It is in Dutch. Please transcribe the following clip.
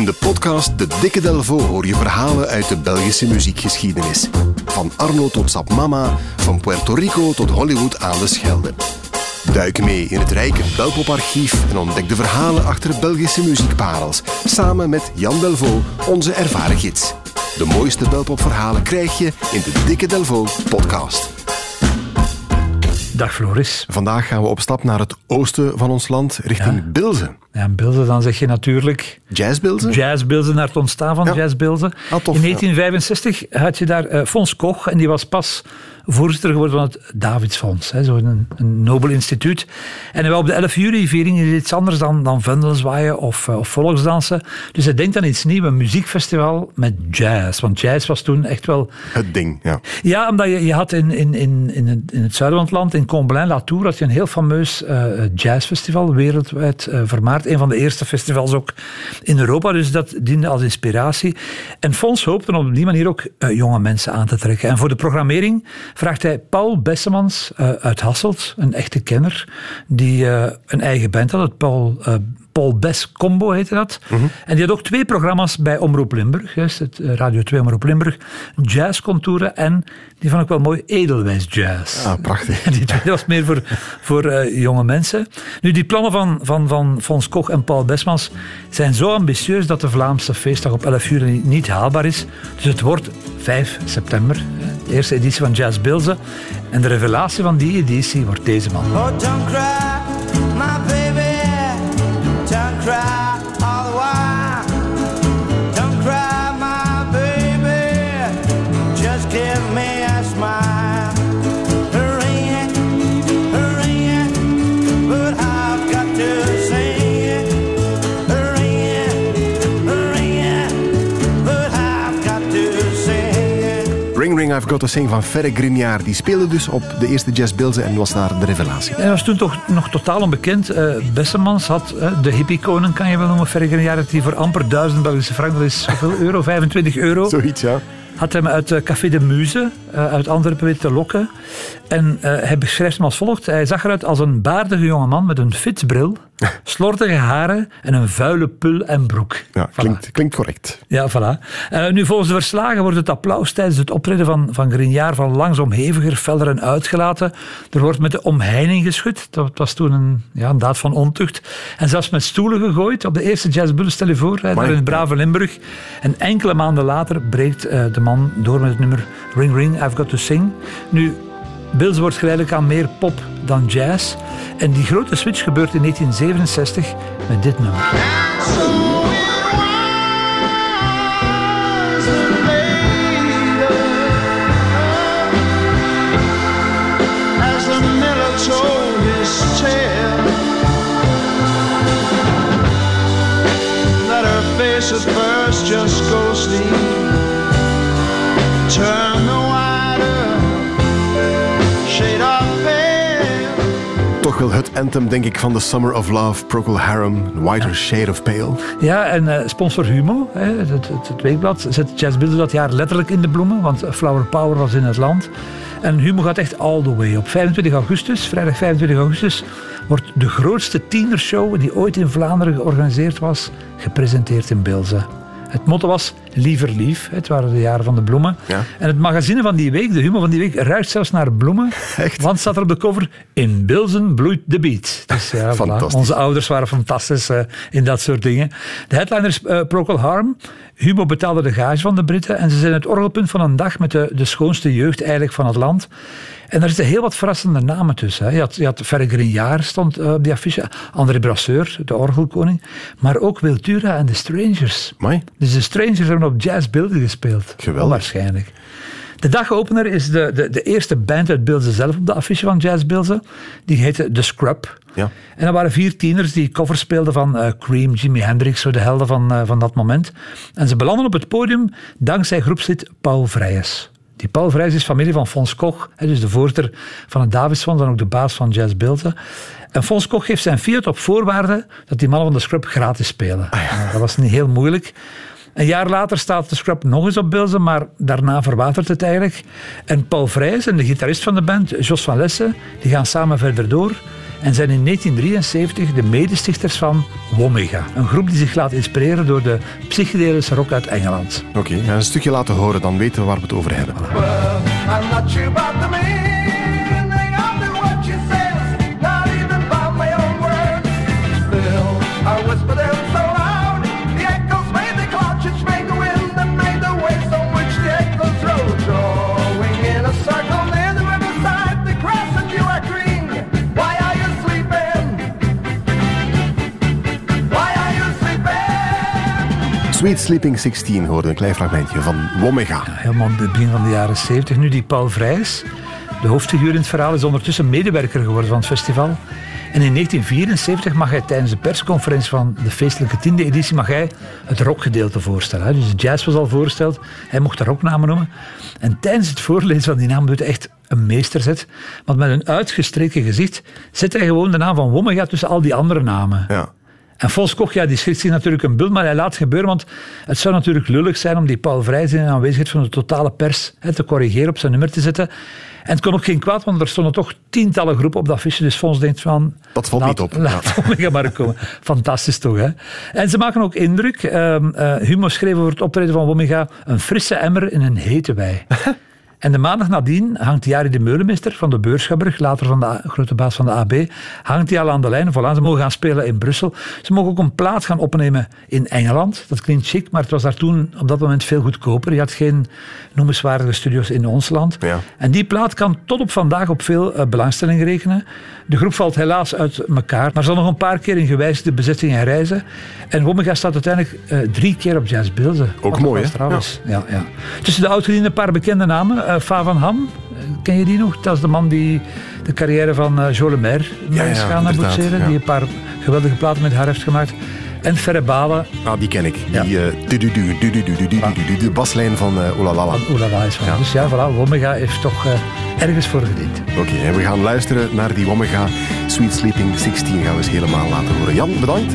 In de podcast De Dikke Delvo hoor je verhalen uit de Belgische muziekgeschiedenis. Van Arno tot Sap Mama, van Puerto Rico tot Hollywood aan de Schelde. Duik mee in het rijke Belpoparchief en ontdek de verhalen achter Belgische muziekparels. Samen met Jan Delvaux, onze ervaren gids. De mooiste Belpopverhalen krijg je in de Dikke Delvo podcast. Dag Floris. Vandaag gaan we op stap naar het oosten van ons land, richting Ja. Bilze. Ja, en Bilze, dan zeg je natuurlijk Jazzbilze? jazzbilzen naar het ontstaan van Ja. jazzbilzen. Ah, tof, In ja. 1965 had je daar eh, Fons Koch en die was pas voorzitter geworden van het Davidsfonds, hè, zo'n een nobel instituut. En wel op de 11 juli-viering is iets anders dan, dan vendelzwaaien of, eh, of volksdansen. Dus hij denkt aan iets nieuws, een muziekfestival met jazz. Want jazz was toen echt wel Het ding, ja. Ja, omdat je, je had in, in, in, in, het, in het zuiden van het land, in Comblain-la-Tour, had je een heel fameus eh, jazzfestival, wereldwijd eh, vermaard. Een van de eerste festivals ook in Europa, dus dat diende als inspiratie. En Fons hoopte op die manier ook eh, jonge mensen aan te trekken. En voor de programmering vraagt hij Paul Bessemans eh, uit Hasselt, een echte kenner, die eh, een eigen band had, het Paul... Paul Bes Combo heette dat. En die had ook twee programma's bij Omroep Limburg. juist, Het eh, Radio 2 Omroep Limburg. Jazzcontouren en, die vond ik wel mooi, Edelwijs Jazz. Ah, prachtig. Die tweede was meer voor, voor eh, jonge mensen. Nu, die plannen van, van, van Fons Koch en Paul Besmans zijn zo ambitieus dat de Vlaamse feestdag op 11 juli niet haalbaar is. Dus het wordt 5 september, de eerste editie van Jazz Bilze. En de revelatie van die editie wordt deze man. Oh, Got to Sing van Ferre Grignard. Die speelde dus op de eerste Jazzbilze en was daar de revelatie. Hij was toen toch nog totaal onbekend. Eh Bessemans had eh, de hippie-koning, kan je wel noemen, verrige jaren, die voor amper 1000 Belgische frank, dat is hoeveel euro? 25 euro. Zoiets, ja. Had hem uit eh, Café de Muze, uit Antwerpen weten te lokken. En eh, hij beschrijft hem als volgt. Hij zag eruit als een baardige jongeman met een fietsbril, slordige haren en een vuile pul en broek. ja Voilà. klinkt, klinkt correct. Ja, voilà. Eh, nu, volgens de verslagen wordt het applaus tijdens het optreden van, van Grignard van langzaam heviger, feller en uitgelaten. Er wordt met de omheining geschud. Dat was toen een, ja, een daad van ontucht. En zelfs met stoelen gegooid. Op de eerste jazzbullen, stel je voor, hè, daar in brave Limburg. En enkele maanden later breekt eh, de man door met het nummer Ring Ring, I've Got To Sing. Nu, Bills wordt geleidelijk aan meer pop dan jazz. En die grote switch gebeurt in 1967 met dit nummer. just wel het anthem, denk ik, van The Summer of Love, Procol Harum, Whiter Shade of Pale. Ja, en eh, sponsor Humo, hè, het, het, weekblad, zet Jazzbeelden dat jaar letterlijk in de bloemen, want Flower Power was in het land. En Humo gaat echt all the way. Op 25 augustus, vrijdag 25 augustus, wordt de grootste tienershow die ooit in Vlaanderen georganiseerd was, gepresenteerd in Bilze. Het motto was liever lief. Het waren de jaren van de bloemen. Ja. En het magazine van die week, de humor van die week, ruikt zelfs naar bloemen. Echt? Want staat er op de cover, in Bilzen bloeit de beat. Dus ja, voilà. Onze ouders waren fantastisch eh, in dat soort dingen. De headliner is eh, Procol Harum. Humo betaalde de gage van de Britten en ze zijn het orgelpunt van een dag met de, de schoonste jeugd eigenlijk van het land. En daar zitten heel wat verrassende namen tussen. Hè. Je had, je had Ferre Grignard stond eh, op die affiche, André Brasseur, de orgelkoning, maar ook Wiltura en de Strangers. Mai. Dus de Strangers hebben op jazzbeelden gespeeld. Geweldig. Waarschijnlijk. De dagopener is de, de, de eerste band uit Bilze zelf op de affiche van Jazz Bilze. Die heette The Scrub. Ja. En dat waren vier tieners die covers speelden van eh, Cream, Jimi Hendrix, zo de helden van, eh, van dat moment. En ze belanden op het podium dankzij groepslid Paul Vrijers. Die Paul Vrijers is familie van Fons Koch, dus de voorzitter van het Davidsfonds en ook de baas van Jazz Bilze. En Fons Koch geeft zijn fiat op voorwaarde dat die mannen van de Scrub gratis spelen. Nou, dat was niet heel moeilijk. Een jaar later staat de Scrub nog eens op Bilze, maar daarna verwatert het eigenlijk. En Paul Vrijs en de gitarist van de band, Jos van Lessen, die gaan samen verder door. en zijn in 1973 de medestichters van Womega. Een groep die zich laat inspireren door de psychedelische rock uit Engeland. Oké, een stukje laten horen, dan weten we waar we het over hebben. I'm Sweet Sleeping 16 hoorde een klein fragmentje van Womega. Helemaal in het begin van de jaren 70. Nu die Paul Vrijs, de hoofdfiguur in het verhaal, is ondertussen medewerker geworden van het festival. En in 1974 mag hij tijdens de persconferentie van de feestelijke tiende editie mag hij het rockgedeelte voorstellen. Dus de jazz was al voorgesteld, hij mocht de rocknamen noemen. En tijdens het voorlezen van die naam doet hij echt een meesterzet. Want met een uitgestreken gezicht zet hij gewoon de naam van Womega tussen al die andere namen. Ja. En Vos Koch, ja, die zich natuurlijk een bul, maar hij laat het gebeuren, want het zou natuurlijk lullig zijn om die Paul Vrijs in aanwezigheid van de totale pers hè, te corrigeren, op zijn nummer te zetten. En het kon ook geen kwaad, want er stonden toch tientallen groepen op dat affiche, dus Fons denkt van... Dat valt laat- niet op. Laat Omega maar komen. Fantastisch toch, hè? En ze maken ook indruk. Ehm, eh, Humo schreef over het optreden van Omega een frisse emmer in een hete wei. En de maandag nadien hangt Jari de Meulemeester van de Beurschabberg, later van de A- grote baas van de AB, hangt hij al aan de lijn. Voilà, ze mogen gaan spelen in Brussel. Ze mogen ook een plaat gaan opnemen in Engeland. Dat klinkt chic, maar het was daar toen op dat moment veel goedkoper. Je had geen noemenswaardige studio's in ons land. Ja. En die plaat kan tot op vandaag op veel eh, belangstelling rekenen. De groep valt helaas uit elkaar, maar zal nog een paar keer in gewijzigde bezetting herreizen. En Womega staat uiteindelijk eh, drie keer op Jazz Beelden. Ook mooi, hè? Ja. Ja, Tussen de oud-gedienden een paar bekende namen. Eh Fa van Ham, ken je die nog? Dat is de man die de carrière van Jo Lemaire Ja, mee is gaan boetseren. ja. Die een paar geweldige platen met haar heeft gemaakt. En Ferre Balen Ah, die ken ik. Die de baslijn van eh Olalala. van Oelala is van. Ja. Dus ja, voilà, Womega heeft toch eh, ergens voor gediend. Oké, en we gaan luisteren naar die Womega Sweet Sleeping 16 gaan we eens helemaal laten horen. Jan, bedankt.